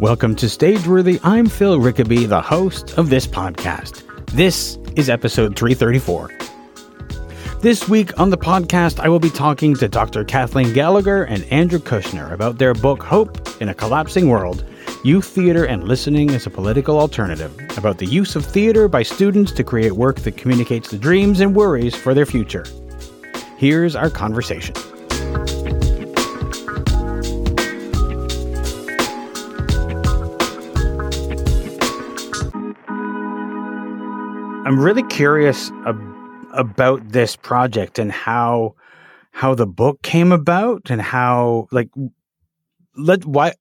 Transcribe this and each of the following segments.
Welcome to Stageworthy. I'm Phil Rickaby, the host of this podcast. This is episode 334. This week on the podcast, I will be talking to Dr. Kathleen Gallagher and Andrew Kushnir about their book Hope in a Collapsing World Youth Theater and Listening as a Political Alternative, about the use of theater by students to create work that communicates the dreams and worries for their future. Here's our conversation. I'm really curious ab- about this project and how how the book came about and how like let why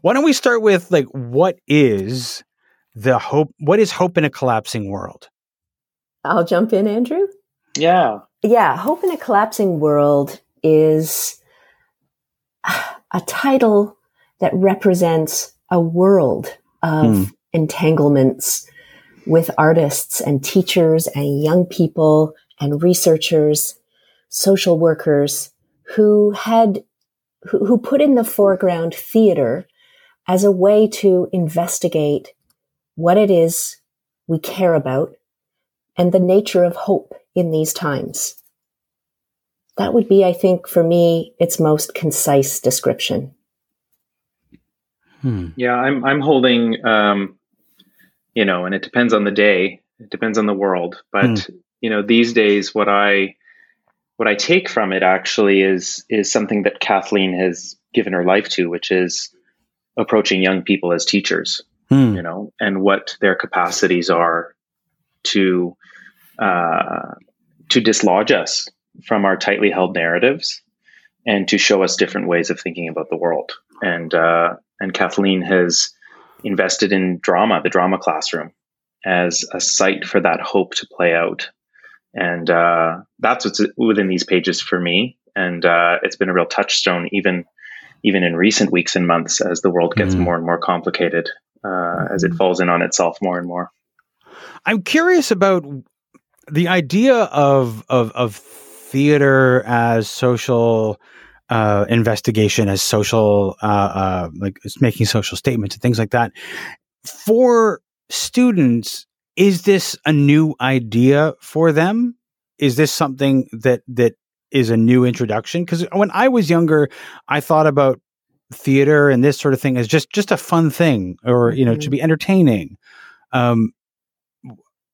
why don't we start with like what is the hope what is hope in a collapsing world? I'll jump in, Andrew. Yeah. Yeah, hope in a collapsing world is a title that represents a world of hmm. entanglements with artists and teachers and young people and researchers, social workers who had, who, who put in the foreground theater as a way to investigate what it is we care about and the nature of hope in these times. That would be, I think, for me, its most concise description. Hmm. Yeah, I'm I'm holding um, you know, and it depends on the day, it depends on the world. But mm. you know, these days, what I what I take from it actually is is something that Kathleen has given her life to, which is approaching young people as teachers. Mm. You know, and what their capacities are to uh, to dislodge us from our tightly held narratives and to show us different ways of thinking about the world. And uh, and Kathleen has invested in drama, the drama classroom, as a site for that hope to play out. And uh, that's what's within these pages for me. And uh, it's been a real touchstone, even even in recent weeks and months, as the world gets mm. more and more complicated, uh, as it falls in on itself more and more. I'm curious about the idea of of, of theater as social uh, investigation as social, uh, uh, like making social statements and things like that. For students, is this a new idea for them? Is this something that that is a new introduction? Because when I was younger, I thought about theater and this sort of thing as just just a fun thing, or you know, mm-hmm. to be entertaining. Um,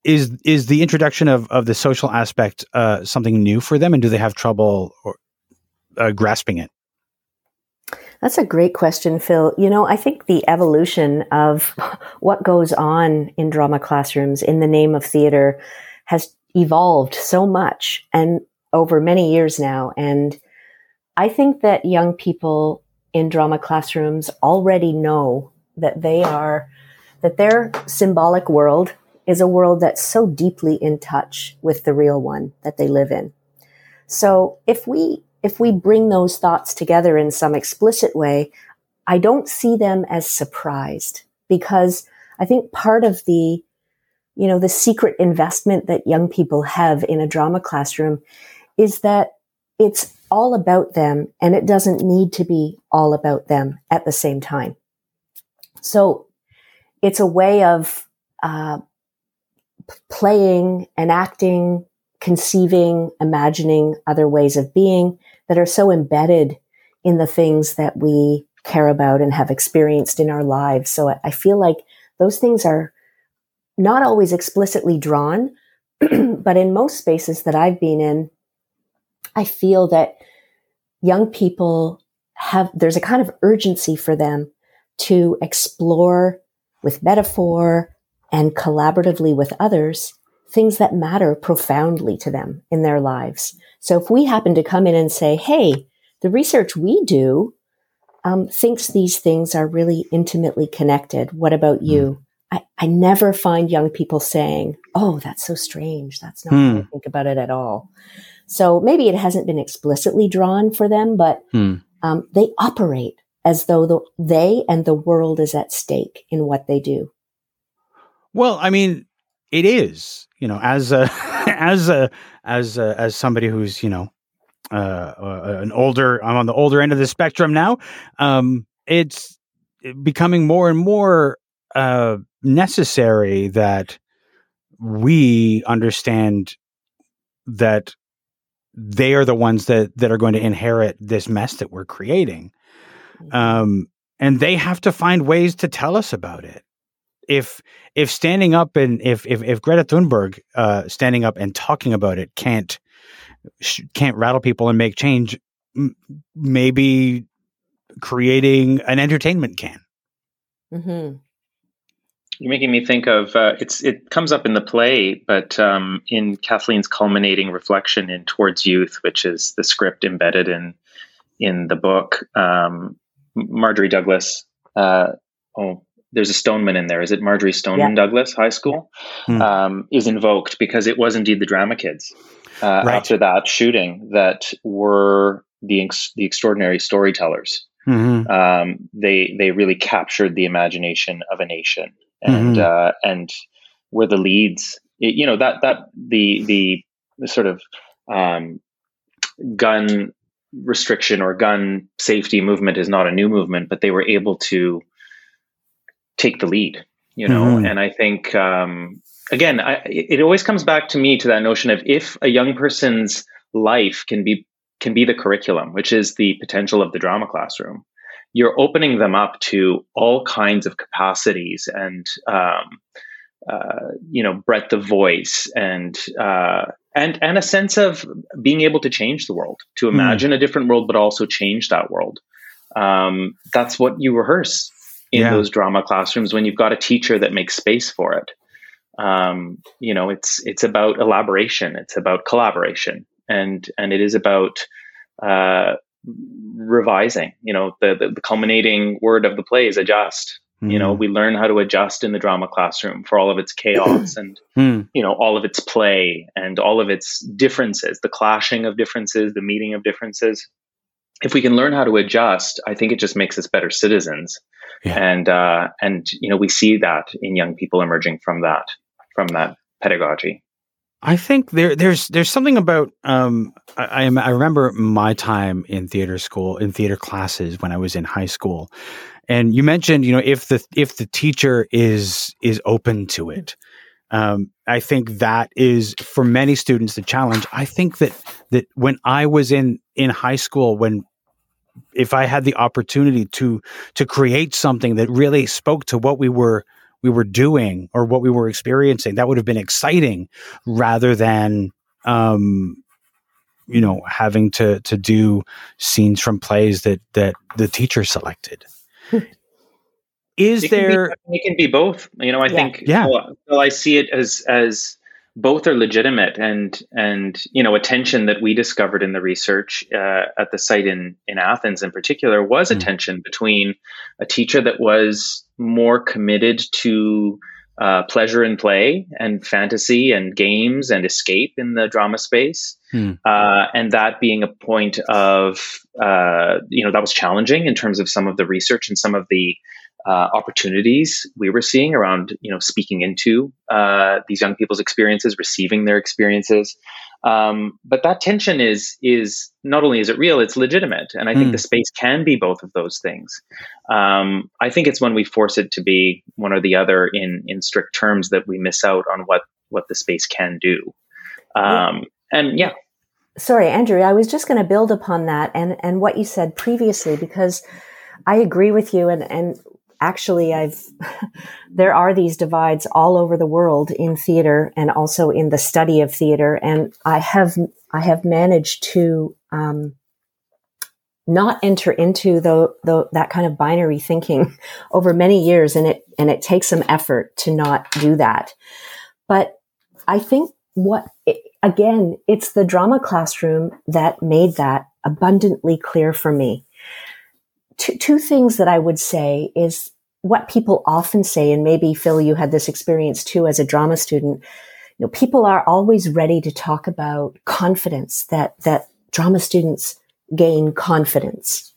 is is the introduction of of the social aspect uh, something new for them, and do they have trouble or uh, grasping it? That's a great question, Phil. You know, I think the evolution of what goes on in drama classrooms in the name of theater has evolved so much and over many years now. And I think that young people in drama classrooms already know that they are, that their symbolic world is a world that's so deeply in touch with the real one that they live in. So if we if we bring those thoughts together in some explicit way, I don't see them as surprised because I think part of the, you know, the secret investment that young people have in a drama classroom is that it's all about them and it doesn't need to be all about them at the same time. So it's a way of uh, playing and acting, conceiving, imagining other ways of being that are so embedded in the things that we care about and have experienced in our lives. So I feel like those things are not always explicitly drawn, but in most spaces that I've been in, I feel that young people have, there's a kind of urgency for them to explore with metaphor and collaboratively with others things that matter profoundly to them in their lives. So if we happen to come in and say, hey, the research we do um, thinks these things are really intimately connected. What about mm. you? I, I never find young people saying, oh, that's so strange. That's not mm. how I hmm. think about it at all. So maybe it hasn't been explicitly drawn for them, but mm. um, they operate as though the, they and the world is at stake in what they do. Well, I mean, it is you know as a as a as a, as somebody who's you know uh, uh, an older i'm on the older end of the spectrum now um it's becoming more and more uh, necessary that we understand that they are the ones that that are going to inherit this mess that we're creating mm-hmm. um, and they have to find ways to tell us about it if if standing up and if if, if greta thunberg uh, standing up and talking about it can't sh- can't rattle people and make change m- maybe creating an entertainment can mm-hmm. You're making me think of uh, it's. It comes up in the play, but um, in Kathleen's culminating reflection in Towards Youth, which is the script embedded in in the book. Um, Marjory Douglas. Uh, oh, there's a Stoneman in there. Is it Marjory Stoneman yeah. Douglas High School? Hmm. Um, is invoked because it was indeed the drama kids uh, right. after that shooting that were the ex- the extraordinary storytellers. Mm-hmm. Um, they they really captured the imagination of a nation and mm-hmm. uh, and were the leads. It, you know that that the the sort of um, gun restriction or gun safety movement is not a new movement, but they were able to take the lead. You know, mm-hmm. and I think um, again, I, it always comes back to me to that notion of if a young person's life can be can be the curriculum, which is the potential of the drama classroom you're opening them up to all kinds of capacities and um, uh, you know breadth of voice and uh, and and a sense of being able to change the world to hmm. imagine mm. a different world but also change that world um, that's what you rehearse in yeah. those drama classrooms when you've got a teacher that makes space for it um, you know it's it's about elaboration it's about collaboration and and it is about uh, revising. You know, the, the, the culminating word of the play is adjust. Mm. You know, hmm. we learn how to adjust in the drama classroom for all of its chaos and mm. you know all of its play and all of its differences, the clashing of differences, the meeting of differences. If we can learn how to adjust, I think it just makes us better citizens. Yeah. And uh, and you know, we see that in young people emerging from that from that pedagogy. I think there there's there's something about um, I, I remember my time in theater school in theater classes when I was in high school, and you mentioned you know if the if the teacher is is open to it, um, I think that is for many students the challenge. I think that that when I was in in high school when if I had the opportunity to to create something that really spoke to what we were we were doing or what we were experiencing. That would have been exciting rather than, um, you know, having to to do scenes from plays that that the teacher selected. Is it there? Can be, it can be both. You know, I yeah. think. Yeah. Well, well, I see it as as both are legitimate and and you know attention that we discovered in the research uh, at the site in in Athens in particular was a mm. tension between a teacher that was more committed to uh, pleasure and play and fantasy and games and escape in the drama space mm. uh, and that being a point of uh, you know that was challenging in terms of some of the research and some of the uh, opportunities we were seeing around you know speaking into uh, these young people's experiences, receiving their experiences. Um, but that tension is is not only is it real, it's legitimate, and I think mm. the space can be both of those things. Um, I think it's when we force it to be one or the other in in strict terms that we miss out on what what the space can do. Um, and yeah. Sorry, Andrew. I was just going to build upon that and and what you said previously because I agree with you and and actually I've there are these divides all over the world in theater and also in the study of theater. And I have I have managed to um, not enter into the, the that kind of binary thinking over many years. And it and it takes some effort to not do that. But I think what it, again it's the drama classroom that made that abundantly clear for me. Two, two things that I would say is what people often say, and maybe Phil, you had this experience too as a drama student. You know, people are always ready to talk about confidence that, that drama students gain confidence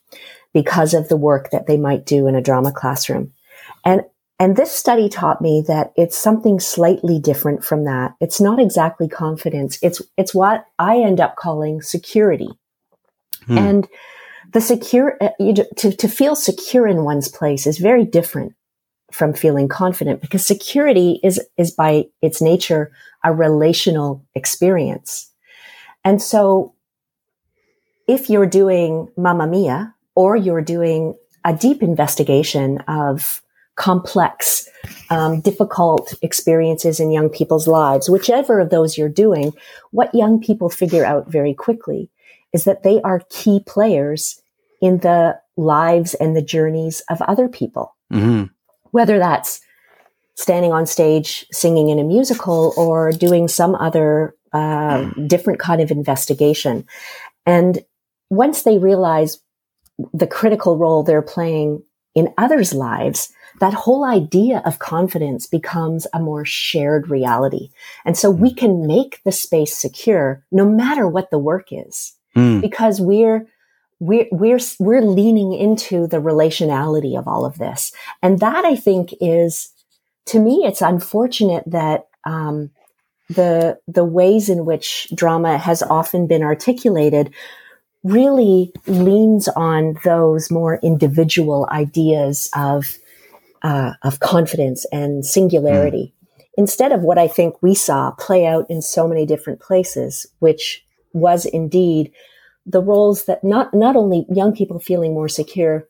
because of the work that they might do in a drama classroom. And, and this study taught me that it's something slightly different from that. It's not exactly confidence. It's, it's what I end up calling security. Hmm. And the secure uh, you, to to feel secure in one's place is very different from feeling confident because security is is by its nature a relational experience. And so if you're doing Mamma Mia or you're doing a deep investigation of complex, um, difficult experiences in young people's lives, whichever of those you're doing, what young people figure out very quickly is that they are key players in the lives and the journeys of other people. Mm-hmm. Whether that's standing on stage singing in a musical or doing some other uh, different kind of investigation. And once they realize the critical role they're playing in others' lives, that whole idea of confidence becomes a more shared reality. And so we can make the space secure no matter what the work is mm. because we're we're we're we're leaning into the relationality of all of this. And that I think is to me it's unfortunate that um, the the ways in which drama has often been articulated really leans on those more individual ideas of uh, of confidence and singularity mm. instead of what I think we saw play out in so many different places, which was indeed the roles that not not only young people feeling more secure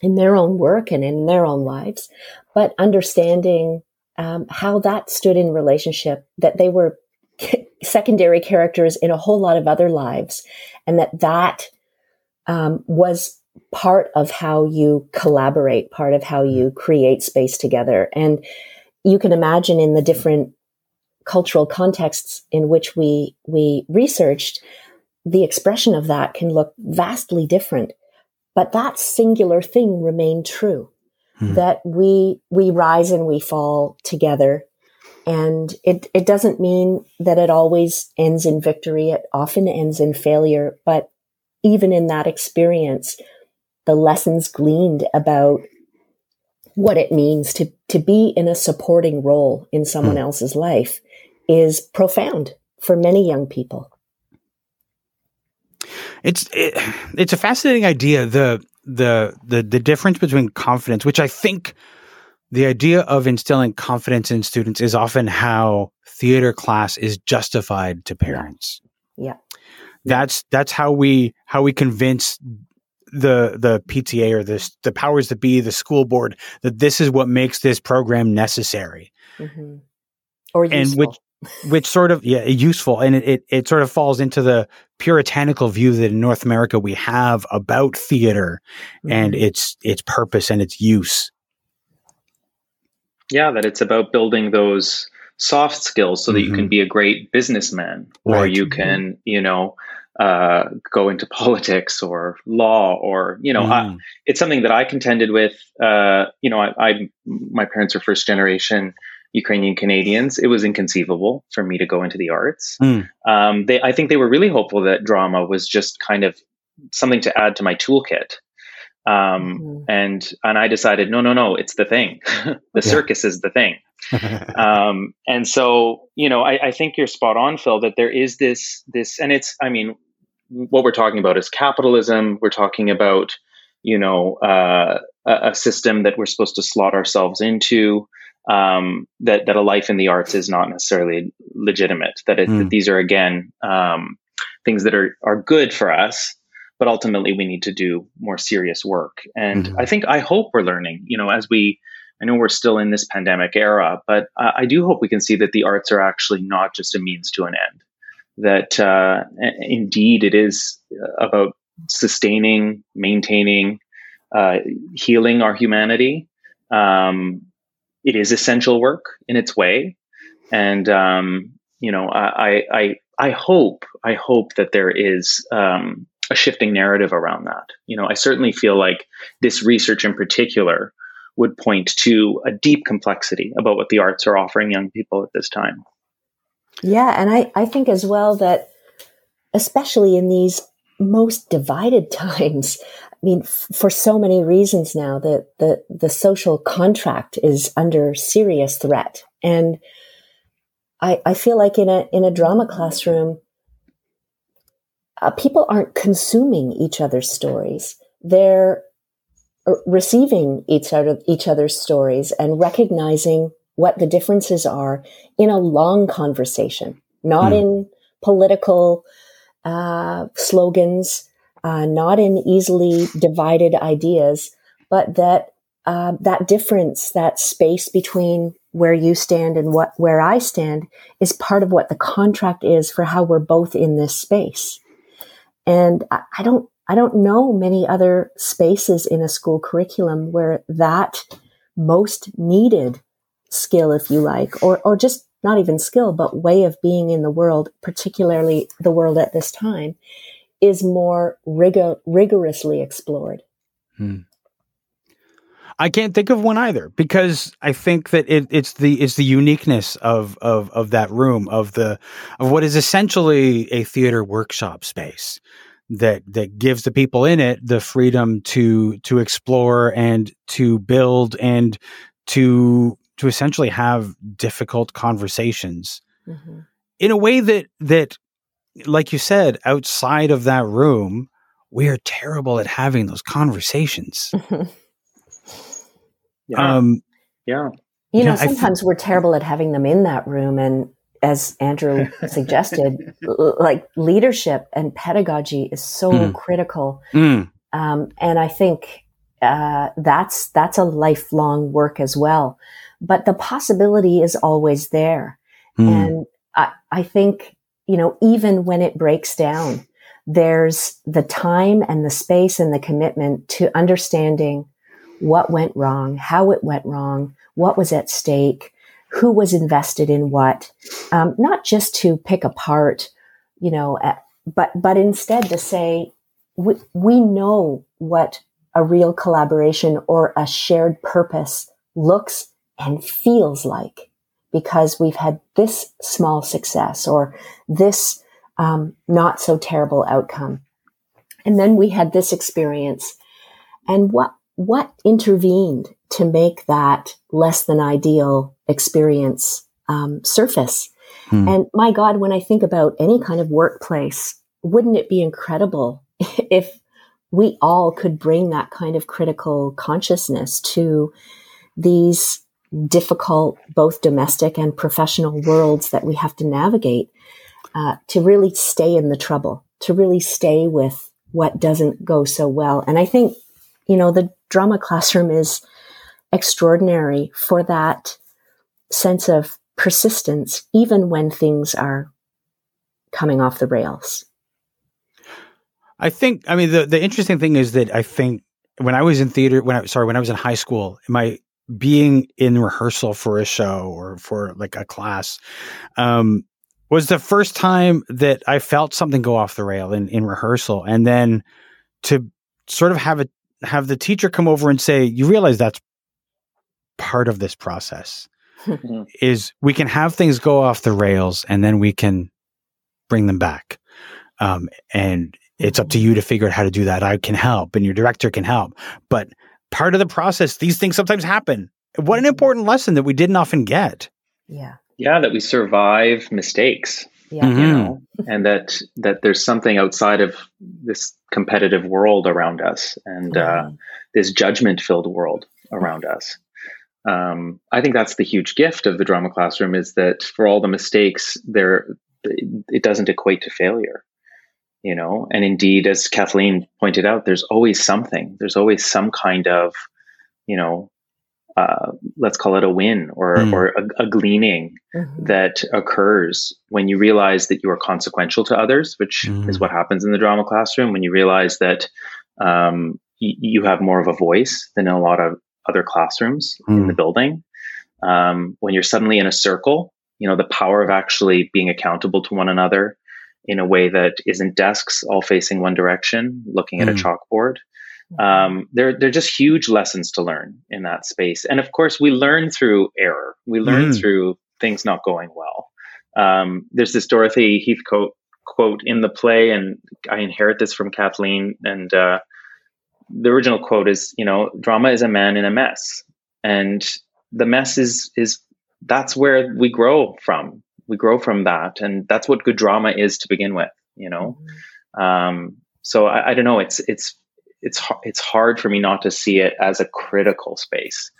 in their own work and in their own lives, but understanding um, how that stood in relationship, that they were secondary characters in a whole lot of other lives, and that that um, was part of how you collaborate, part of how you create space together. And you can imagine in the different cultural contexts in which we we researched, the expression of that can look vastly different. But that singular thing remained true hmm. that we we rise and we fall together and it it doesn't mean that it always ends in victory it often ends in failure but even in that experience the lessons gleaned about what it means to to be in a supporting role in someone hmm. else's life is profound for many young people it's it, it's a fascinating idea the the the the difference between confidence, which I think the idea of instilling confidence in students is often how theater class is justified to parents. Yeah. yeah. That's that's how we how we convince the the PTA or the the powers that be, the school board, that this is what makes this program necessary. Mm-hmm. Or useful. and which which sort of yeah useful and it, it, it sort of falls into the puritanical view that in north america we have about theater mm-hmm. and its its purpose and its use yeah that it's about building those soft skills so mm-hmm. that you can mm-hmm. be a great businessman right. or you mm-hmm. can you know uh, go into politics or law or you know mm. I, it's something that i contended with uh, you know I, I my parents are first generation Ukrainian Canadians, it was inconceivable for me to go into the arts. Mm. Um, they, I think they were really hopeful that drama was just kind of something to add to my toolkit. Um, mm. And and I decided, no, no, no, it's the thing. the yeah. circus is the thing. um, and so, you know, I, I think you're spot on, Phil. That there is this this, and it's, I mean, what we're talking about is capitalism. We're talking about, you know, uh, a, a system that we're supposed to slot ourselves into um, that that a life in the arts is not necessarily legitimate. That, it, mm. that hmm. these are again um, things that are are good for us, but ultimately we need to do more serious work. And mm-hmm. I think I hope we're learning. You know, as we I know we're still in this pandemic era, but I, I do hope we can see that the arts are actually not just a means to an end. That uh, indeed it is about sustaining, maintaining, uh, healing our humanity, um, it is essential work in its way, and um, you know, I, I I hope I hope that there is um, a shifting narrative around that. You know, I certainly feel like this research in particular would point to a deep complexity about what the arts are offering young people at this time. Yeah, and I, I think as well that especially in these most divided times, I mean, f- for so many reasons now, that the, the social contract is under serious threat. And I, I feel like in a, in a drama classroom, uh, people aren't consuming each other's stories. They're uh, receiving each other, each other's stories and recognizing what the differences are in a long conversation, not mm. in political uh, slogans, uh, not in easily divided ideas, but that uh, that difference, that space between where you stand and what where I stand, is part of what the contract is for how we're both in this space. And I, I don't I don't know many other spaces in a school curriculum where that most needed skill, if you like, or or just not even skill, but way of being in the world, particularly the world at this time, is more rigor- rigorously explored. Hmm. I can't think of one either because I think that it, it's the it's the uniqueness of, of of that room of the of what is essentially a theater workshop space that that gives the people in it the freedom to to explore and to build and to to essentially have difficult conversations mm-hmm. in a way that that like you said outside of that room we are terrible at having those conversations yeah um yeah you know sometimes we're terrible at having them in that room and as andrew suggested l- like leadership and pedagogy is so mm. critical mm. Um, and i think uh, that's that's a lifelong work as well but the possibility is always there. Mm. And I, I think, you know, even when it breaks down, there's the time and the space and the commitment to understanding what went wrong, how it went wrong, what was at stake, who was invested in what, um, not just to pick apart, you know, but but instead to say we, we know what a real collaboration or a shared purpose looks and feels like because we've had this small success or this um, not so terrible outcome. And then we had this experience. And what, what intervened to make that less than ideal experience um, surface? Hmm. And my God, when I think about any kind of workplace, wouldn't it be incredible if we all could bring that kind of critical consciousness to these difficult, both domestic and professional worlds that we have to navigate uh, to really stay in the trouble, to really stay with what doesn't go so well. And I think, you know, the drama classroom is extraordinary for that sense of persistence, even when things are coming off the rails. I think, I mean, the, the interesting thing is that I think when I was in theater, when I, sorry, when I was in high school, my, being in rehearsal for a show or for like a class um, was the first time that I felt something go off the rail in, in rehearsal. And then to sort of have it, have the teacher come over and say, you realize that's part of this process is we can have things go off the rails and then we can bring them back. Um, and it's up to you to figure out how to do that. I can help and your director can help, but part of the process. These things sometimes happen. What an mm-hmm. important lesson that we didn't often get. Yeah. Yeah, that we survive mistakes. Yeah. Mm-hmm. You know, and that that there's something outside of this competitive world around us and mm-hmm. uh, this judgment filled world around us. Um, I think that's the huge gift of the drama classroom is that for all the mistakes, there it doesn't equate to failure you know and indeed as kathleen pointed out there's always something there's always some kind of you know uh, let's call it a win or mm. or a, a gleaning mm-hmm. that occurs when you realize that you are consequential to others which mm. is what happens in the drama classroom when you realize that um, y- you have more of a voice than in a lot of other classrooms mm. in the building um, when you're suddenly in a circle you know the power of actually being accountable to one another in a way that isn't desks all facing one direction, looking at mm. a chalkboard. Mm-hmm. Um, they're they're just huge lessons to learn in that space, and of course, we learn through error. We learn mm. through things not going well. Um, there's this Dorothy Heathcote quote in the play, and I inherit this from Kathleen. And uh, the original quote is, you know, drama is a man in a mess, and the mess is is that's where we grow from we grow from that and that's what good drama is to begin with you know Um, so I, I, don't know. It's it's it's it's hard for me not to see it as a critical space,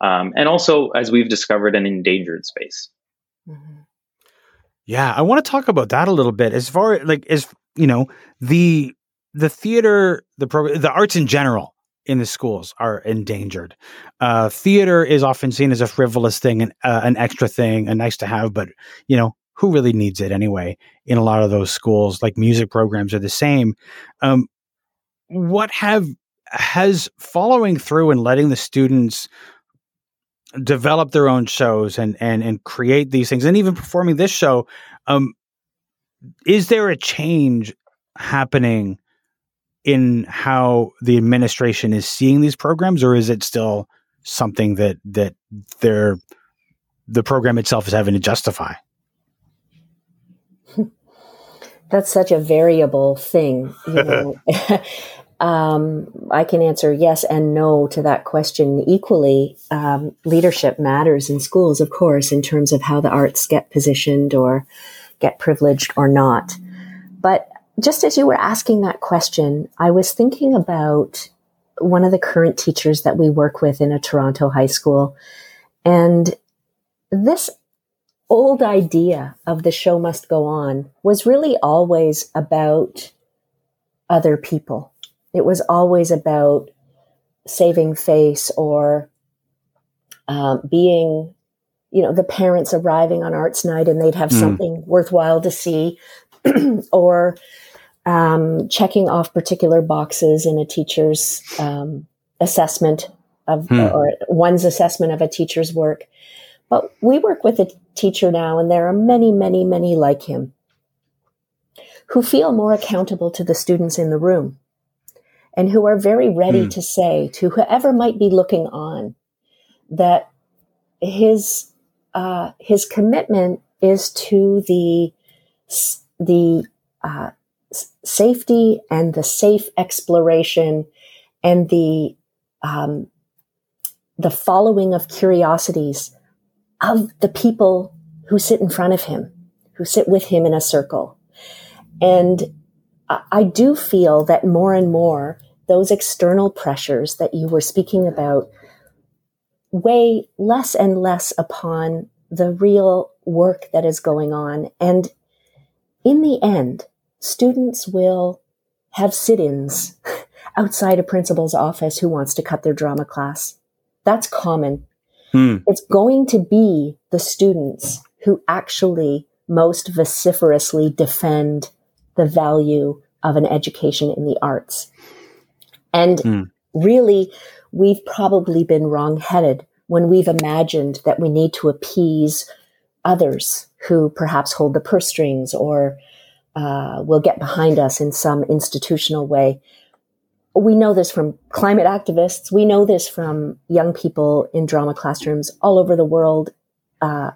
um, and also as we've discovered an endangered space. Mm-hmm. Yeah, I want to talk about that a little bit. As far like as you know, the the theater, the program, the arts in general in the schools are endangered. Uh, theater is often seen as a frivolous thing, and uh, an extra thing, a nice to have, but you know who really needs it anyway? In a lot of those schools, like music programs are the same. Um, what have has following through and letting the students develop their own shows and and and create these things and even performing this show um is there a change happening in how the administration is seeing these programs or is it still something that that they're the program itself is having to justify that's such a variable thing you know Um, I can answer yes and no to that question equally. Um, leadership matters in schools, of course, in terms of how the arts get positioned or get privileged or not. But just as you were asking that question, I was thinking about one of the current teachers that we work with in a Toronto high school. And this old idea of the show must go on was really always about other people it was always about saving face or um, being, you know, the parents arriving on arts night and they'd have mm. something worthwhile to see, or um, checking off particular boxes in a teacher's um, assessment of mm. or one's assessment of a teacher's work. But we work with a teacher now, and there are many, many, many like him who feel more accountable to the students in the room and who are very ready mm. to say to whoever might be looking on that his uh, his commitment is to the the uh, safety and the safe exploration and the um, the following of curiosities of the people who sit in front of him, who sit with him in a circle. And I do feel that more and more those external pressures that you were speaking about weigh less and less upon the real work that is going on. And in the end, students will have sit ins outside a principal's office who wants to cut their drama class. That's common. Hmm. It's going to be the students who actually most vociferously defend the value of an education in the arts. And mm. really, we've probably been wrong-headed when we've imagined that we need to appease others who perhaps hold the purse strings or uh, will get behind us in some institutional way. We know this from climate activists. We know this from young people in drama classrooms all over the world, uh,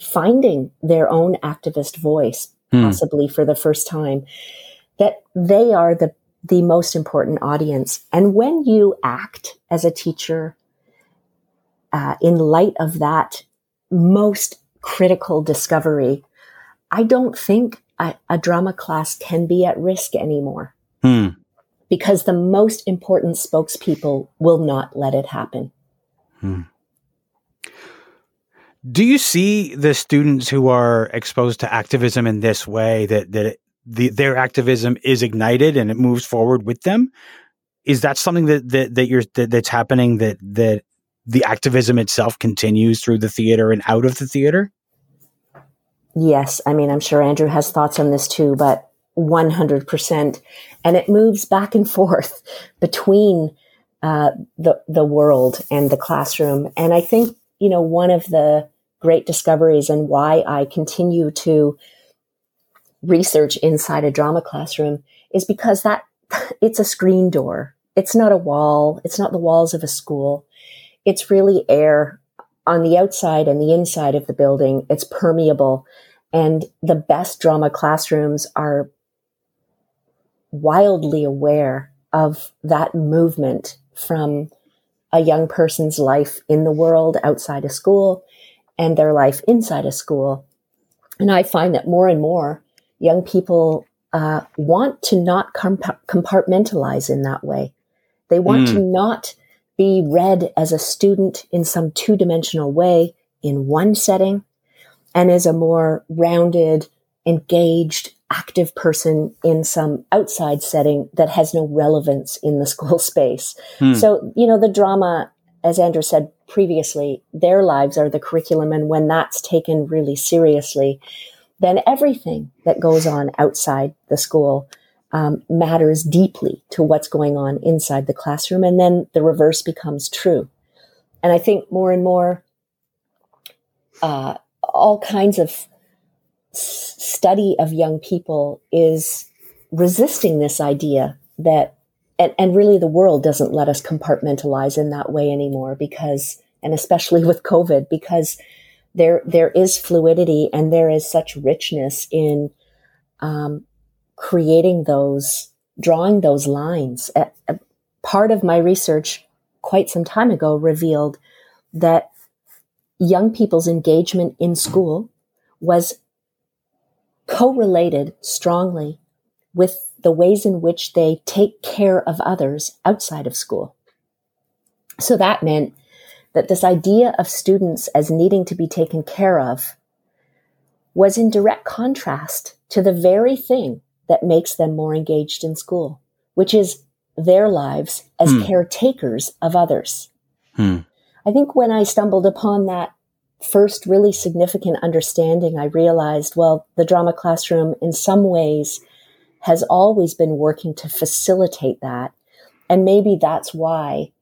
finding their own activist voice, hmm. possibly for the first time, that they are the the most important audience. And when you act as a teacher uh, in light of that most critical discovery, I don't think a, a drama class can be at risk anymore. Hmm. Because the most important spokespeople will not let it happen. Hmm. Do you see the students who are exposed to activism in this way that that the, their activism is ignited and it moves forward with them. Is that something that that, that you're that, that's happening that that the activism itself continues through the theater and out of the theater? Yes, I mean I'm sure Andrew has thoughts on this too, but 100%. And it moves back and forth between uh, the the world and the classroom. And I think you know one of the great discoveries and why I continue to research inside a drama classroom is because that it's a screen door. It's not a wall. It's not the walls of a school. It's really air on the outside and the inside of the building. It's permeable. And the best drama classrooms are wildly aware of that movement from a young person's life in the world outside of school and their life inside a school. And I find that more and more young people uh, want to not comp- compartmentalize in that way. They want mm. to not be read as a student in some two dimensional way in one setting and as a more rounded, engaged, active person in some outside setting that has no relevance in the school space. Hmm. So, you know, the drama, as Andrew said previously, their lives are the curriculum. And when that's taken really seriously, then everything that goes on outside the school um, matters deeply to what's going on inside the classroom. And then the reverse becomes true. And I think more and more, uh, all kinds of s- study of young people is resisting this idea that, and, and really the world doesn't let us compartmentalize in that way anymore because, and especially with COVID, because there there is fluidity and there is such richness in um, creating those, drawing those lines. A, a part of my research quite some time ago revealed that young people's engagement in school was correlated strongly with the ways in which they take care of others outside of school. So that meant that this idea of students as needing to be taken care of was in direct contrast to the very thing that makes them more engaged in school, which is their lives as hmm. caretakers of others. Hmm. I think when I stumbled upon that first really significant understanding, I realized, well, the drama classroom in some ways has always been working to facilitate that. And maybe that's why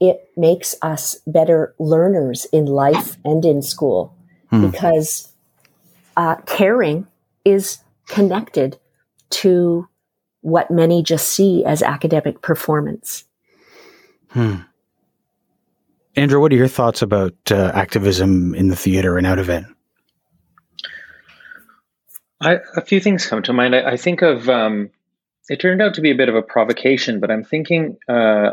it makes us better learners in life and in school hmm. because uh, caring is connected to what many just see as academic performance. Hmm. Andrew, what are your thoughts about uh, activism in the theater and out of it? I, a few things come to mind. I, I think of um, it turned out to be a bit of a provocation, but I'm thinking uh,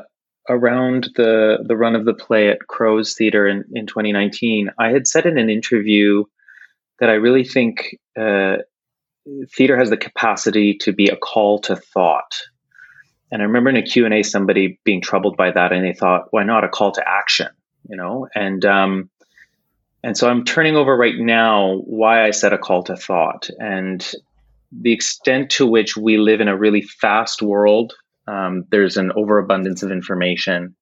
around the the run of the play at Crow's Theater in, in 2019. I had said in an interview that I really think uh, theater has the capacity to be a call to thought. And I remember in a Q&A somebody being troubled by that and they thought, why not a call to action, you know? And um, and so I'm turning over right now why I said a call to thought and the extent to which we live in a really fast world. Um, there's an overabundance of information.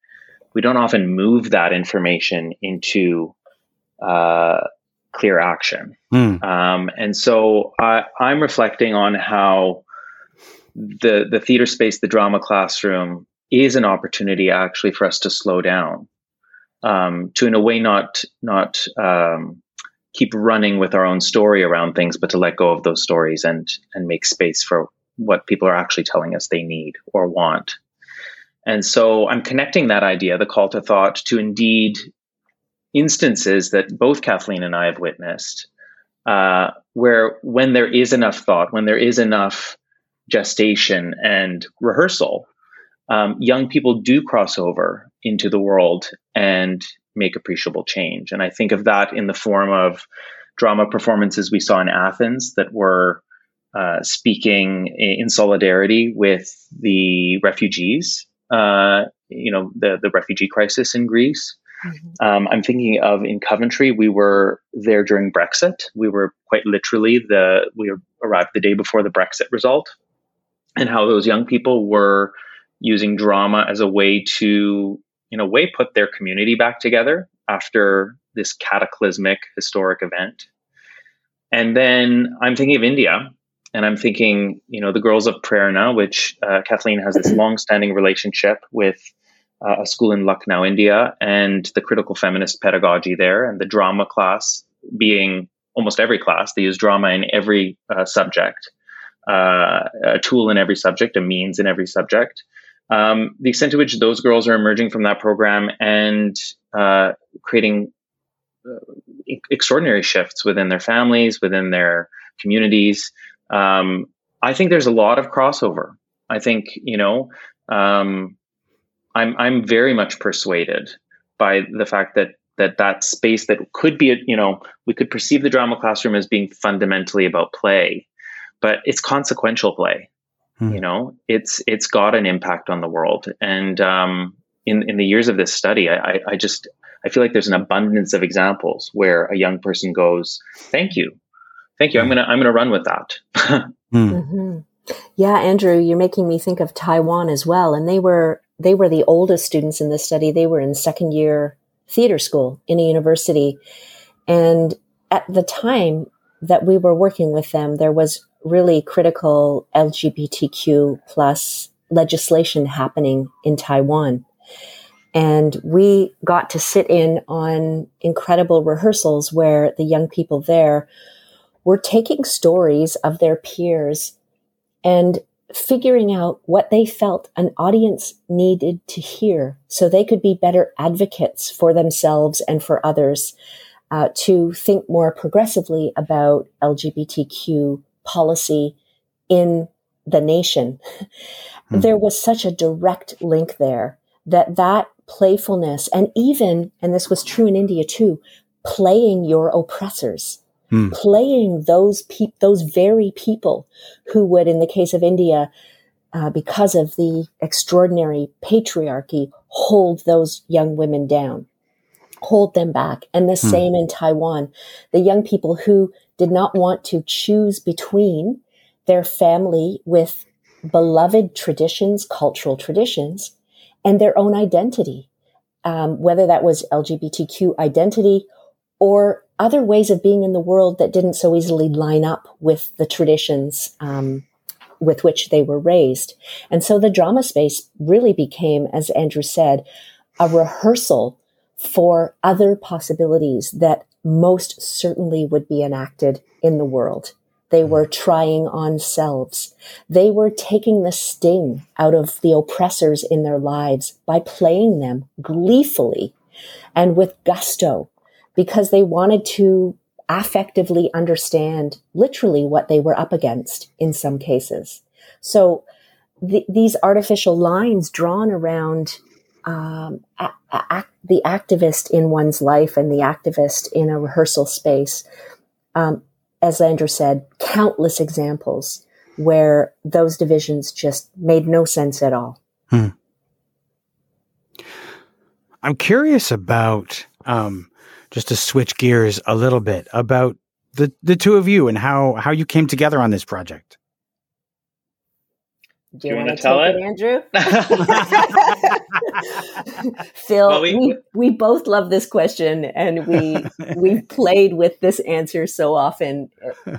We don't often move that information into uh, clear action. Mm. Um, and so I, I'm reflecting on how the the theater space, the drama classroom, is an opportunity actually for us to slow down, um, to in a way not not um, keep running with our own story around things, but to let go of those stories and and make space for what people are actually telling us they need or want. And so I'm connecting that idea, the call to thought, to indeed instances that both Kathleen and I have witnessed, uh, where when there is enough thought, when there is enough gestation and rehearsal, um, young people do cross over into the world and make appreciable change. And I think of that in the form of drama performances we saw in Athens that were uh, speaking in solidarity with the refugees, uh, you know, the, the refugee crisis in Greece. Mm-hmm. Um, I'm thinking of in Coventry, we were there during Brexit. We were quite literally the we arrived the day before the Brexit result, and how those young people were using drama as a way to, in a way, put their community back together after this cataclysmic historic event. And then I'm thinking of India, and I'm thinking, you know, the Girls of Prerna, which uh, Kathleen has this long-standing relationship with uh, a school in Lucknow, India, and the critical feminist pedagogy there, and the drama class being almost every class. They use drama in every uh, subject, uh, a tool in every subject, a means in every subject. Um, the extent to which those girls are emerging from that program and uh, creating uh, extraordinary shifts within their families, within their communities. Um, I think there's a lot of crossover. I think, you know, um, I'm I'm very much persuaded by the fact that that that space that could be a, you know we could perceive the drama classroom as being fundamentally about play but it's consequential play. Hmm. You know, it's it's got an impact on the world. And um, in in the years of this study, I, I just I feel like there's an abundance of examples where a young person goes, "Thank you, thank you. I'm hmm. gonna I'm gonna run with that." Hmm. mm-hmm. Yeah, Andrew, you're making me think of Taiwan as well, and they were they were the oldest students in this study. They were in second year theater school in a university, and at the time that we were working with them, there was really critical LGBTQ plus legislation happening in Taiwan. And we got to sit in on incredible rehearsals where the young people there were taking stories of their peers and figuring out what they felt an audience needed to hear so they could be better advocates for themselves and for others uh, to think more progressively about LGBTQ policy in the nation. Mm-hmm. There was such a direct link there that that playfulness and even, and this was true in India too, playing your oppressors, mm. playing those pe- those very people who would, in the case of India, uh, because of the extraordinary patriarchy, hold those young women down hold them back. And the hmm. same in Taiwan. The young people who did not want to choose between their family with beloved traditions, cultural traditions, and their own identity, um, whether that was LGBTQ identity or other ways of being in the world that didn't so easily line up with the traditions um, with which they were raised. And so the drama space really became, as Andrew said, a rehearsal for other possibilities that most certainly would be enacted in the world. They were trying on selves. They were taking the sting out of the oppressors in their lives by playing them gleefully and with gusto because they wanted to affectively understand literally what they were up against in some cases. So th- these artificial lines drawn around um, a- a- the activist in one's life and the activist in a rehearsal space. Um, as Andrew said, countless examples where those divisions just made no sense at all. Hmm. I'm curious about um, just to switch gears a little bit about the the two of you and how how you came together on this project. Do you, you want to tell it, it Andrew? Phil, well, we, we, we both love this question, and we we've played with this answer so often.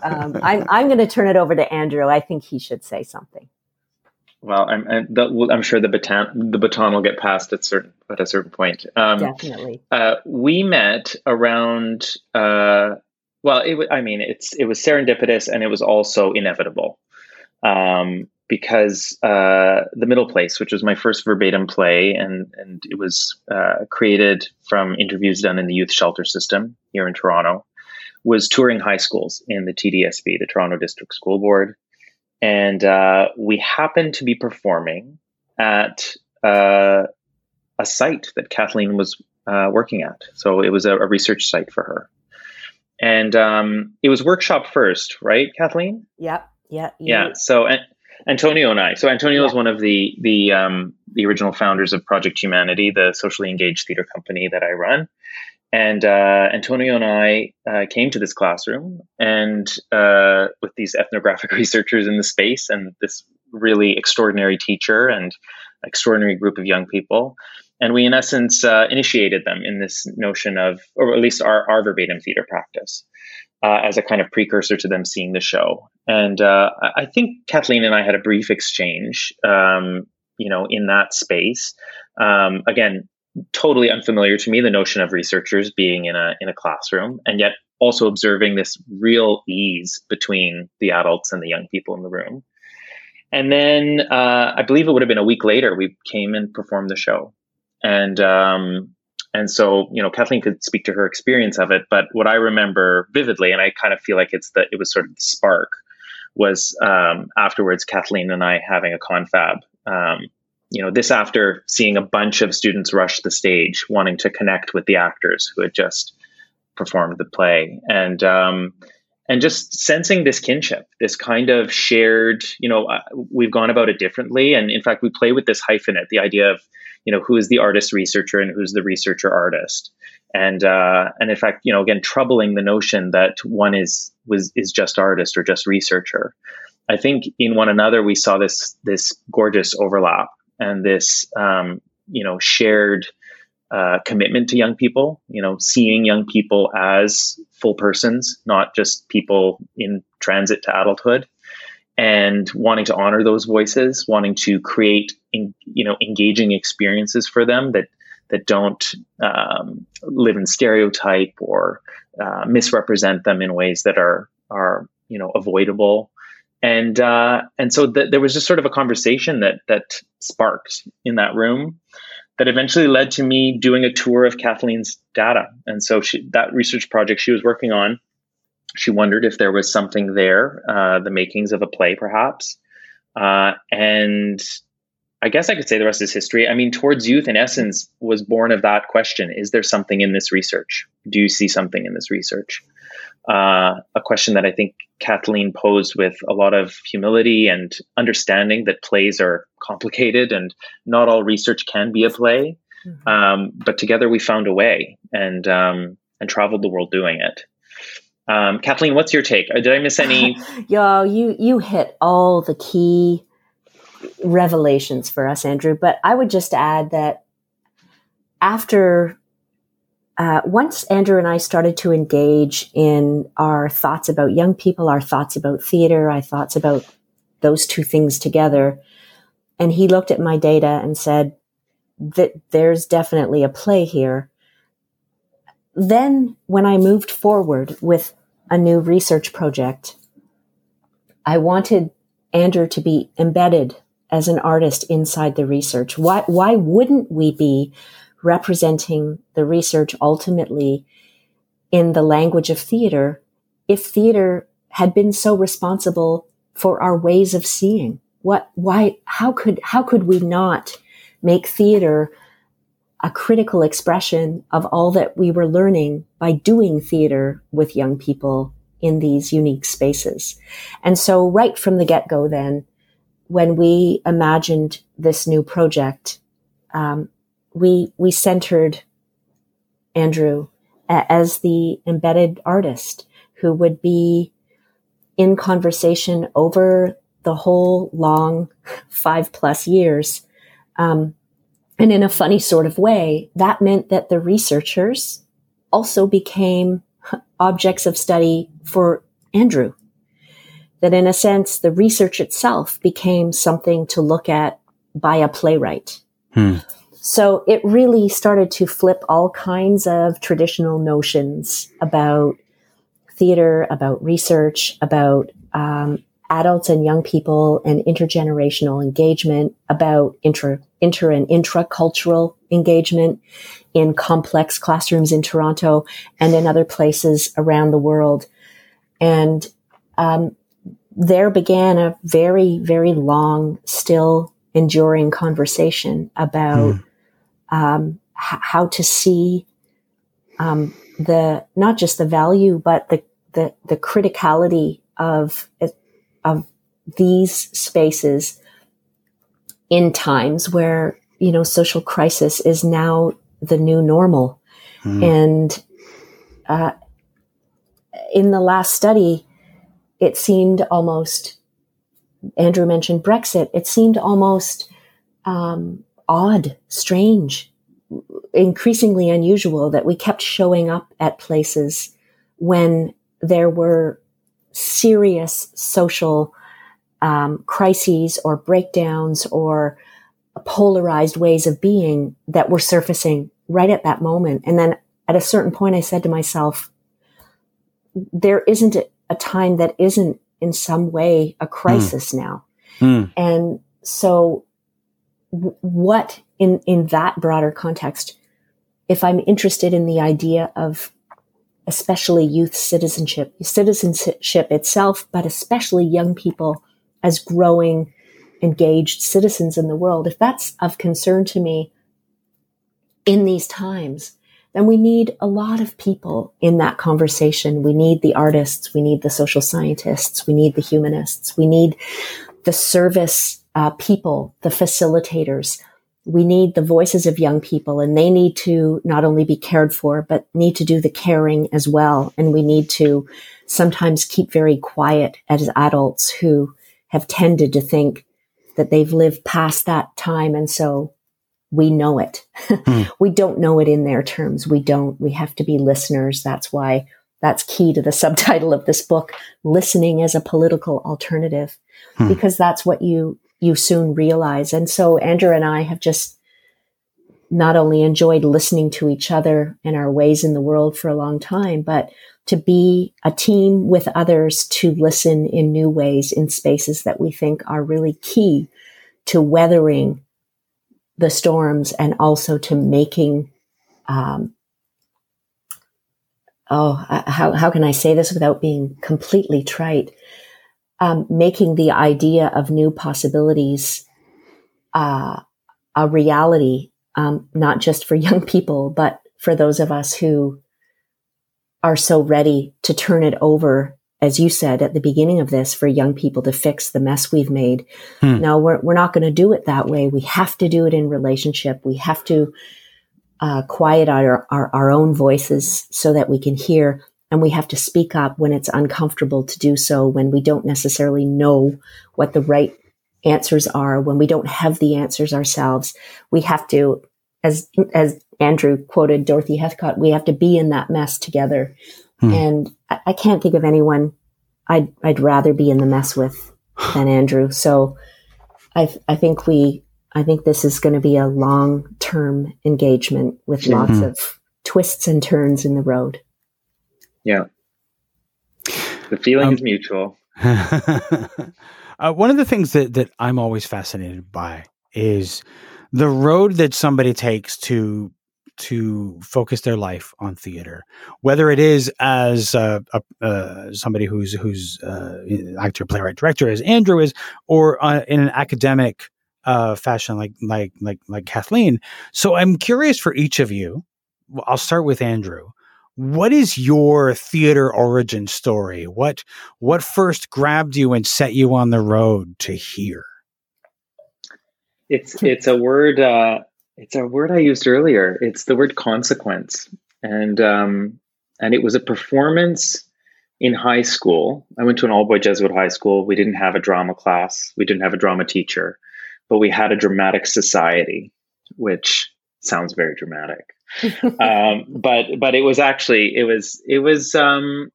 Um, I'm I'm going to turn it over to Andrew. I think he should say something. Well, I'm I'm, the, I'm sure the baton the baton will get passed at certain at a certain point. Um, Definitely. Uh, we met around. Uh, well, it, I mean, it's it was serendipitous, and it was also inevitable. Um, because uh, the middle place, which was my first verbatim play, and and it was uh, created from interviews done in the youth shelter system here in Toronto, was touring high schools in the TDSB, the Toronto District School Board, and uh, we happened to be performing at uh, a site that Kathleen was uh, working at. So it was a, a research site for her. And um, it was workshop first, right, Kathleen? Yep. Yeah. Yeah. So, and, Antonio and I. So Antonio yeah. is one of the the um, the original founders of Project Humanity, the socially engaged theater company that I run. And uh, Antonio and I uh, came to this classroom, and uh, with these ethnographic researchers in the space, and this really extraordinary teacher and extraordinary group of young people, and we in essence uh, initiated them in this notion of, or at least our, our verbatim theater practice uh, as a kind of precursor to them seeing the show. And uh, I think Kathleen and I had a brief exchange, um, you know, in that space. Um, again, totally unfamiliar to me the notion of researchers being in a in a classroom, and yet also observing this real ease between the adults and the young people in the room. And then uh, I believe it would have been a week later we came and performed the show, and um, and so, you know, Kathleen could speak to her experience of it. But what I remember vividly, and I kind of feel like it's the, it was sort of the spark, was um, afterwards Kathleen and I having a confab. Um, you know, this after seeing a bunch of students rush the stage, wanting to connect with the actors who had just performed the play, and um, and just sensing this kinship, this kind of shared, you know, uh, we've gone about it differently. And in fact, we play with this hyphenate, the idea of, you know, who is the artist researcher and who's the researcher artist. And, uh, and in fact, you know, again, troubling the notion that one is, was, is just artist or just researcher. I think in one another, we saw this, this gorgeous overlap and this, um, you know, shared, uh, commitment to young people, you know, seeing young people as full persons, not just people in transit to adulthood, and wanting to honor those voices, wanting to create, in, you know, engaging experiences for them that that don't um, live in stereotype or uh, misrepresent them in ways that are are you know avoidable. And uh, and so th- there was just sort of a conversation that that sparked in that room that eventually led to me doing a tour of Kathleen's data. And so she, that research project she was working on, she wondered if there was something there, uh, the makings of a play, perhaps. Uh, and I guess I could say the rest is history. I mean, Towards Youth, in essence, was born of that question Is there something in this research? Do you see something in this research? Uh, a question that I think Kathleen posed with a lot of humility and understanding that plays are complicated and not all research can be a play. Mm-hmm. Um, but together we found a way and um, and traveled the world doing it. Um, Kathleen, what's your take? Did I miss any? Yo, you you hit all the key revelations for us, Andrew. But I would just add that after uh, once Andrew and I started to engage in our thoughts about young people, our thoughts about theater, our thoughts about those two things together, and he looked at my data and said that there's definitely a play here. Then, when I moved forward with a new research project, I wanted Andrew to be embedded as an artist inside the research. Why, why wouldn't we be representing the research ultimately in the language of theater if theater had been so responsible for our ways of seeing what why how could how could we not make theater a critical expression of all that we were learning by doing theater with young people in these unique spaces? And so right from the get-go then when we imagined this new project um, we we centered Andrew as the embedded artist who would be in conversation over the whole long five plus years. Um, and in a funny sort of way, that meant that the researchers also became objects of study for Andrew. That in a sense, the research itself became something to look at by a playwright. Hmm. So it really started to flip all kinds of traditional notions about theater, about research, about um, adults and young people and intergenerational engagement, about inter, inter and intracultural engagement in complex classrooms in Toronto and in other places around the world. And um, there began a very, very long, still enduring conversation about mm um, h- how to see um, the not just the value but the the, the criticality of of these spaces in times where you know social crisis is now the new normal mm. and uh, in the last study it seemed almost andrew mentioned brexit it seemed almost um, odd, strange, increasingly unusual that we kept showing up at places when there were serious social um, crises or breakdowns or polarized ways of being that were surfacing right at that moment. And then at a certain point, I said to myself, there isn't a time that isn't in some way a crisis mm. now. Mm. And so what in, in that broader context, if I'm interested in the idea of especially youth citizenship, citizenship itself, but especially young people as growing, engaged citizens in the world, if that's of concern to me in these times, then we need a lot of people in that conversation. We need the artists. We need the social scientists. We need the humanists. We need the service uh, people, the facilitators. We need the voices of young people and they need to not only be cared for, but need to do the caring as well. And we need to sometimes keep very quiet as adults who have tended to think that they've lived past that time. And so we know it. Hmm. we don't know it in their terms. We don't. We have to be listeners. That's why that's key to the subtitle of this book, listening as a political alternative, hmm. because that's what you, you soon realize. And so Andrew and I have just not only enjoyed listening to each other and our ways in the world for a long time, but to be a team with others to listen in new ways in spaces that we think are really key to weathering the storms and also to making um, oh how, how can i say this without being completely trite um, making the idea of new possibilities uh, a reality um, not just for young people but for those of us who are so ready to turn it over as you said at the beginning of this, for young people to fix the mess we've made. Hmm. Now we're, we're not going to do it that way. We have to do it in relationship. We have to uh, quiet our, our, our own voices so that we can hear. And we have to speak up when it's uncomfortable to do so, when we don't necessarily know what the right answers are, when we don't have the answers ourselves. We have to, as, as Andrew quoted Dorothy Heathcote, we have to be in that mess together. Hmm. And I, I can't think of anyone I'd, I'd rather be in the mess with than Andrew. So I, I think we, I think this is going to be a long term engagement with mm-hmm. lots of twists and turns in the road. Yeah. The feeling um, is mutual. uh, one of the things that, that I'm always fascinated by is the road that somebody takes to to focus their life on theater, whether it is as a, uh, somebody who's who's uh, actor, playwright, director, as Andrew is, or uh, in an academic uh, fashion like like like like Kathleen. So I'm curious for each of you. I'll start with Andrew. What is your theater origin story? What what first grabbed you and set you on the road to here? It's it's a word uh, it's a word I used earlier. It's the word consequence, and um, and it was a performance in high school. I went to an all boy Jesuit high school. We didn't have a drama class. We didn't have a drama teacher, but we had a dramatic society, which sounds very dramatic. um, but but it was actually it was it was um,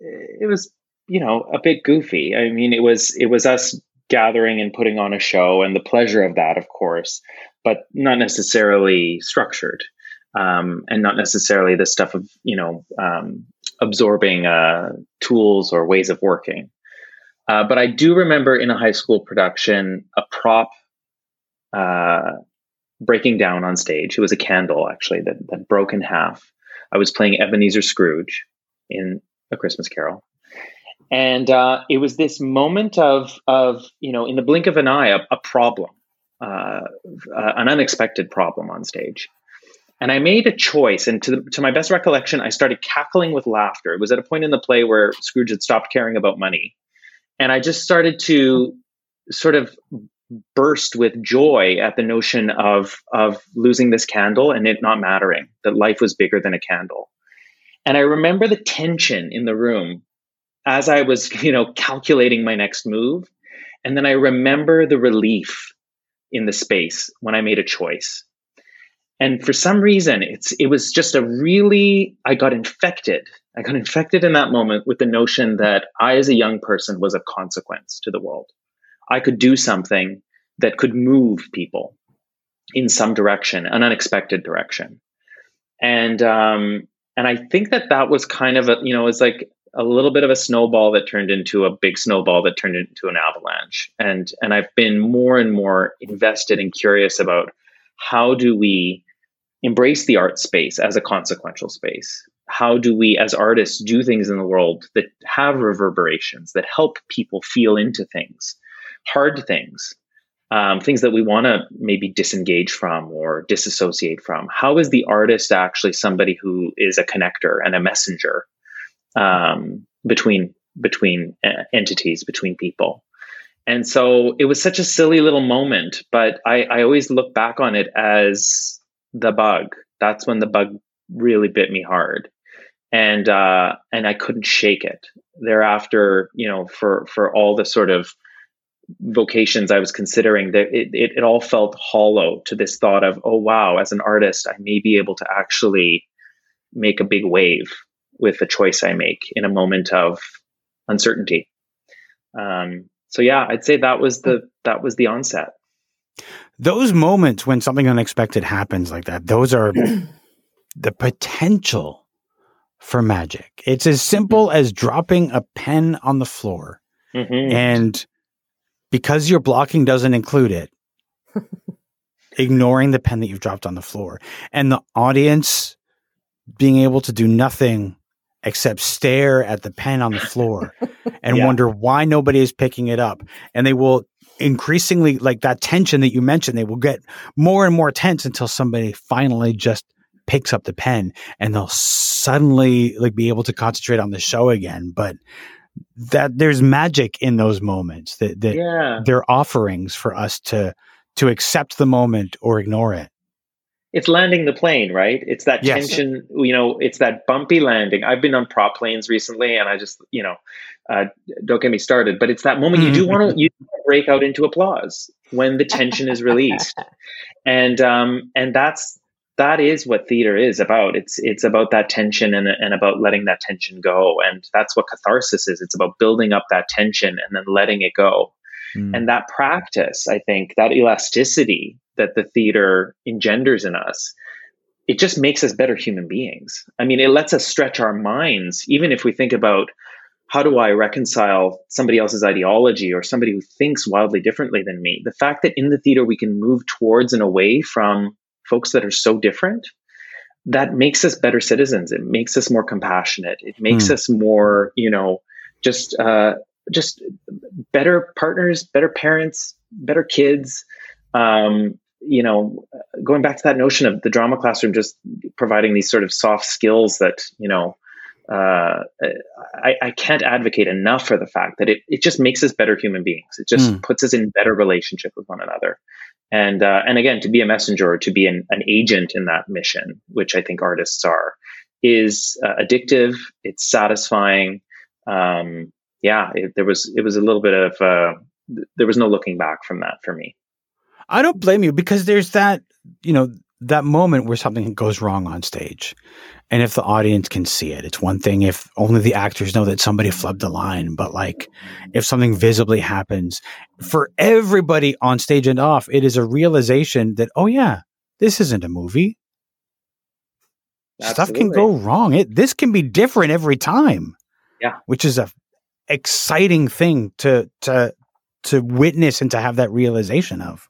it was you know a bit goofy. I mean, it was it was us gathering and putting on a show, and the pleasure of that, of course but not necessarily structured um, and not necessarily the stuff of you know um, absorbing uh, tools or ways of working. Uh, but I do remember in a high school production a prop uh, breaking down on stage. It was a candle actually that, that broke in half. I was playing Ebenezer Scrooge in A Christmas Carol. And uh, it was this moment of, of, you know, in the blink of an eye, a, a problem uh, an unexpected problem on stage. And I made a choice, and to, the, to my best recollection, I started cackling with laughter. It was at a point in the play where Scrooge had stopped caring about money. And I just started to sort of burst with joy at the notion of, of losing this candle and it not mattering, that life was bigger than a candle. And I remember the tension in the room as I was, you know, calculating my next move. And then I remember the relief in the space when I made a choice. And for some reason, it's it was just a really I got infected. I got infected in that moment with the notion that I, as a young person, was a consequence to the world. I could do something that could move people in some direction, an unexpected direction. And um, and I think that that was kind of a you know it's like a little bit of a snowball that turned into a big snowball that turned into an avalanche. And and I've been more and more invested and curious about how do we embrace the art space as a consequential space? How do we as artists do things in the world that have reverberations that help people feel into things, hard things, um, things that we want to maybe disengage from or disassociate from. How is the artist actually somebody who is a connector and a messenger um, between between uh, entities, between people? And so it was such a silly little moment, but I, I always look back on it as the bug. That's when the bug really bit me hard and uh, and I couldn't shake it. Thereafter, you know, for for all the sort of vocations I was considering, that it, it, it all felt hollow to this thought of, oh wow, as an artist, I may be able to actually make a big wave with the choice I make in a moment of uncertainty. Um, so yeah, I'd say that was the that was the onset. Those moments when something unexpected happens like that, those are the potential for magic. It's as simple mm-hmm. as dropping a pen on the floor. Mm-hmm. And because your blocking doesn't include it, ignoring the pen that you've dropped on the floor and the audience being able to do nothing except stare at the pen on the floor and yeah. wonder why nobody is picking it up. And they will increasingly, like that tension that you mentioned, they will get more and more tense until somebody finally just picks up the pen and they'll suddenly like be able to concentrate on the show again. But that there's magic in those moments that, that yeah. they're offerings for us to to accept the moment or ignore it. It's landing the plane right? It's that yes. tension you know it's that bumpy landing. I've been on prop planes recently and i just you know uh, don't get me started but it's that moment you do want to you break out into applause when the tension is released. And um and that's that is what theater is about. It's it's about that tension and and about letting that tension go, and that's what catharsis is. It's about building up that tension and then letting it go. Mm. And that practice, I think, that elasticity that the theater engenders in us, it just makes us better human beings. I mean, it lets us stretch our minds, even if we think about how do I reconcile somebody else's ideology or somebody who thinks wildly differently than me? The fact that in the theater we can move towards and away from folks that are so different that makes us better citizens it makes us more compassionate it makes mm. us more you know just uh, just better partners better parents better kids um, you know going back to that notion of the drama classroom just providing these sort of soft skills that you know uh, I, I, can't advocate enough for the fact that it, it just makes us better human beings. It just mm. puts us in better relationship with one another and uh, and again to be a messenger to be an, an agent in that mission which i think artists are is uh, addictive. It's satisfying. Um, yeah it, there was it was a little bit of uh, there was no looking back from that for me. I don't blame you because there's that you know that moment where something goes wrong on stage and if the audience can see it it's one thing if only the actors know that somebody flubbed the line but like if something visibly happens for everybody on stage and off it is a realization that oh yeah this isn't a movie. Absolutely. stuff can go wrong. It this can be different every time. Yeah. Which is a exciting thing to to to witness and to have that realization of.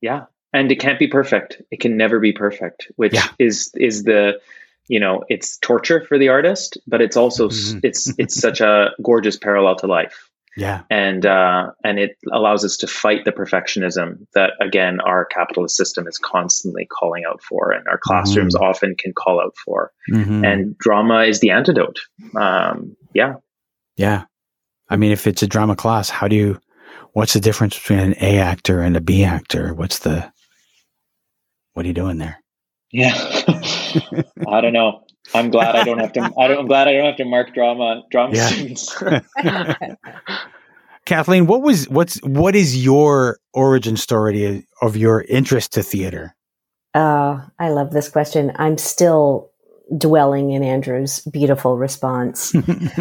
Yeah and it can't be perfect it can never be perfect which yeah. is is the you know it's torture for the artist but it's also mm-hmm. it's it's such a gorgeous parallel to life yeah and uh and it allows us to fight the perfectionism that again our capitalist system is constantly calling out for and our classrooms mm-hmm. often can call out for mm-hmm. and drama is the antidote um yeah yeah i mean if it's a drama class how do you what's the difference between an a actor and a b actor what's the what are you doing there? Yeah, I don't know. I'm glad I don't have to. I am glad I don't have to mark drama drama yeah. students. Kathleen, what was what's what is your origin story of your interest to theater? Oh, I love this question. I'm still dwelling in Andrew's beautiful response.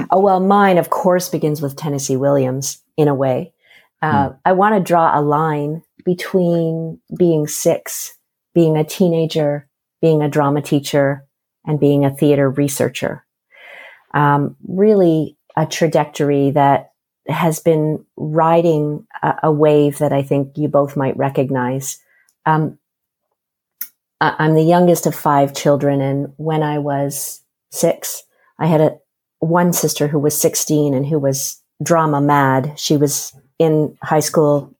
oh well, mine of course begins with Tennessee Williams in a way. Uh, hmm. I want to draw a line between being six being a teenager, being a drama teacher, and being a theater researcher. Um, really a trajectory that has been riding a, a, wave that I think you both might recognize. Um, I'm the youngest of five children, and when I was six, I had a one sister who was 16 and who was drama mad. She was in high school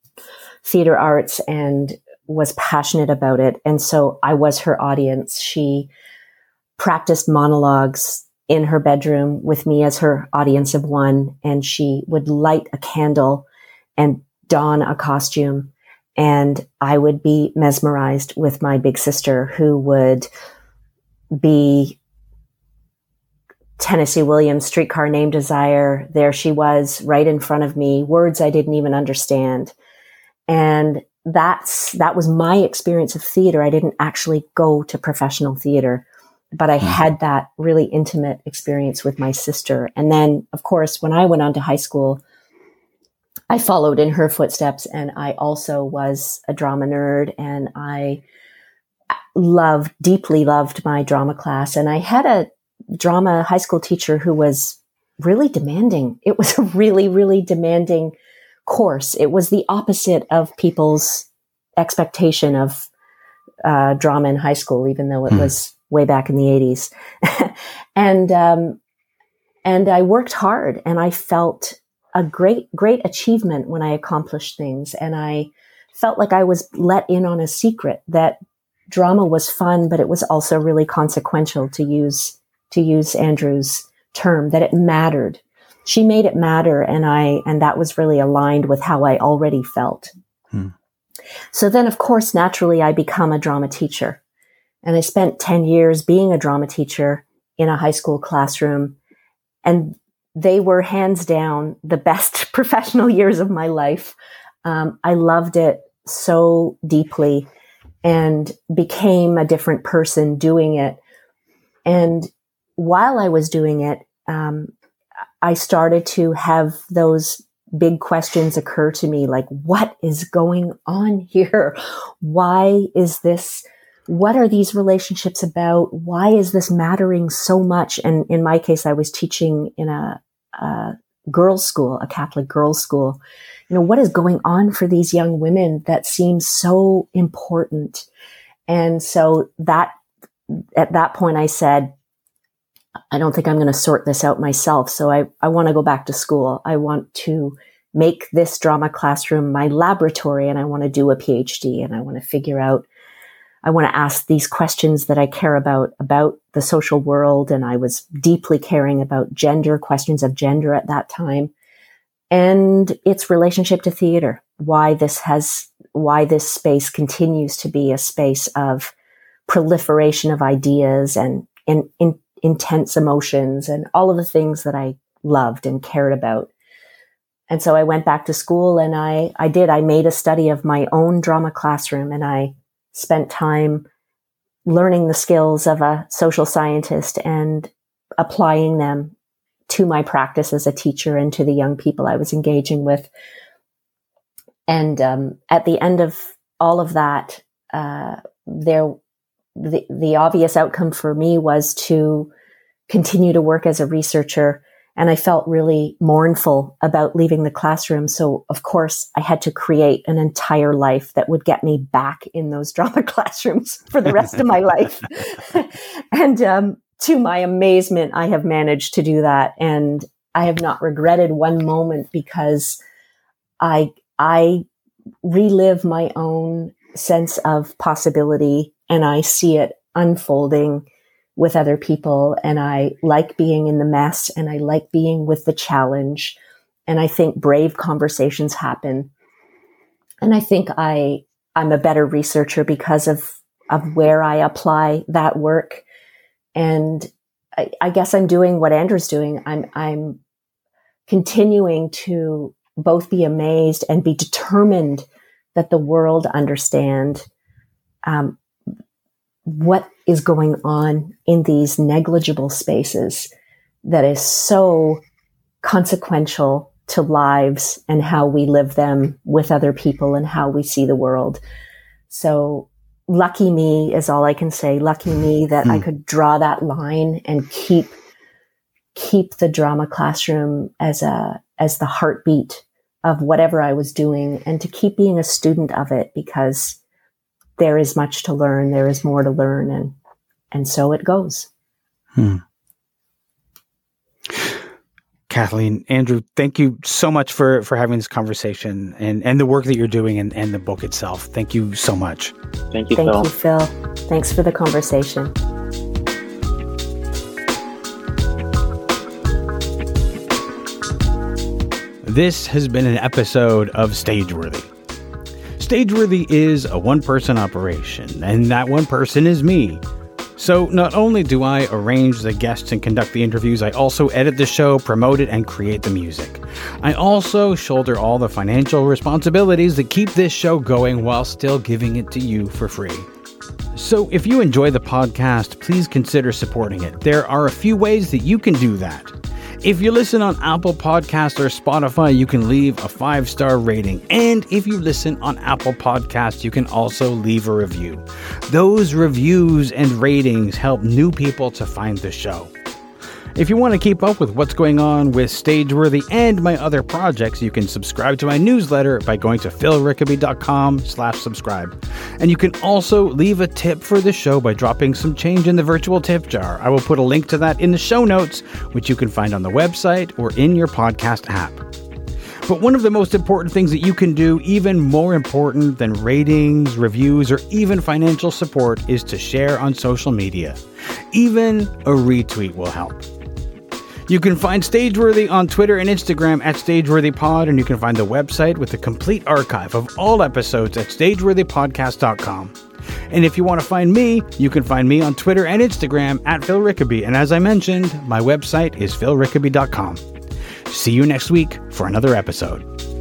theater arts and was passionate about it. And so I was her audience. She practiced monologues in her bedroom with me as her audience of one. And she would light a candle and don a costume. And I would be mesmerized with my big sister who would be Tennessee Williams streetcar named Desire. There she was right in front of me, words I didn't even understand. And that's, that was my experience of theater. I didn't actually go to professional theater, but I mm-hmm. had that really intimate experience with my sister. And then, of course, when I went on to high school, I followed in her footsteps and I also was a drama nerd and I loved, deeply loved my drama class. And I had a drama high school teacher who was really demanding. It was a really, really demanding course. It was the opposite of people's expectation of uh, drama in high school, even though it hmm. was way back in the 80s. and, um, and I worked hard and I felt a great, great achievement when I accomplished things. And I felt like I was let in on a secret that drama was fun, but it was also really consequential to use, to use Andrew's term, that it mattered she made it matter and I, and that was really aligned with how I already felt. Hmm. So then, of course, naturally I become a drama teacher and I spent 10 years being a drama teacher in a high school classroom and they were hands down the best professional years of my life. Um, I loved it so deeply and became a different person doing it. And while I was doing it, um, I started to have those big questions occur to me like, what is going on here? Why is this? What are these relationships about? Why is this mattering so much? And in my case, I was teaching in a, a girls' school, a Catholic girls' school. You know, what is going on for these young women that seems so important? And so that, at that point, I said, I don't think I'm going to sort this out myself. So I, I want to go back to school. I want to make this drama classroom my laboratory and I want to do a PhD and I want to figure out, I want to ask these questions that I care about, about the social world. And I was deeply caring about gender, questions of gender at that time and its relationship to theater. Why this has, why this space continues to be a space of proliferation of ideas and, and in, intense emotions and all of the things that I loved and cared about. And so I went back to school and I, I did, I made a study of my own drama classroom and I spent time learning the skills of a social scientist and applying them to my practice as a teacher and to the young people I was engaging with. And um, at the end of all of that, uh, there the, the obvious outcome for me was to continue to work as a researcher. And I felt really mournful about leaving the classroom. So, of course, I had to create an entire life that would get me back in those drama classrooms for the rest of my life. and um, to my amazement, I have managed to do that. And I have not regretted one moment because I, I relive my own sense of possibility and I see it unfolding with other people. And I like being in the mess and I like being with the challenge. And I think brave conversations happen. And I think I, I'm a better researcher because of, of where I apply that work. And I, I guess I'm doing what Andrew's doing. I'm, I'm continuing to both be amazed and be determined that the world understand um, what is going on in these negligible spaces that is so consequential to lives and how we live them with other people and how we see the world. So lucky me is all I can say. Lucky me that I hmm. could draw that line and keep keep the drama classroom as a as the heartbeat of whatever I was doing and to keep being a student of it because there is much to learn. There is more to learn, and and so it goes. Hmm. Kathleen, Andrew, thank you so much for, for having this conversation and, and the work that you're doing and, and the book itself. Thank you so much. Thank you, Thank Phil. you, Phil. Thanks for the conversation. This has been an episode of Stageworthy. Stageworthy is a one person operation, and that one person is me. So, not only do I arrange the guests and conduct the interviews, I also edit the show, promote it, and create the music. I also shoulder all the financial responsibilities that keep this show going while still giving it to you for free. So, if you enjoy the podcast, please consider supporting it. There are a few ways that you can do that. If you listen on Apple Podcasts or Spotify, you can leave a five star rating. And if you listen on Apple Podcasts, you can also leave a review. Those reviews and ratings help new people to find the show. If you want to keep up with what's going on with Stageworthy and my other projects, you can subscribe to my newsletter by going to philrickaby.com slash subscribe. And you can also leave a tip for the show by dropping some change in the virtual tip jar. I will put a link to that in the show notes, which you can find on the website or in your podcast app. But one of the most important things that you can do, even more important than ratings, reviews, or even financial support, is to share on social media. Even a retweet will help. You can find Stageworthy on Twitter and Instagram at StageworthyPod, and you can find the website with the complete archive of all episodes at StageworthyPodcast.com. And if you want to find me, you can find me on Twitter and Instagram at Phil Rickaby. And as I mentioned, my website is philrickaby.com. See you next week for another episode.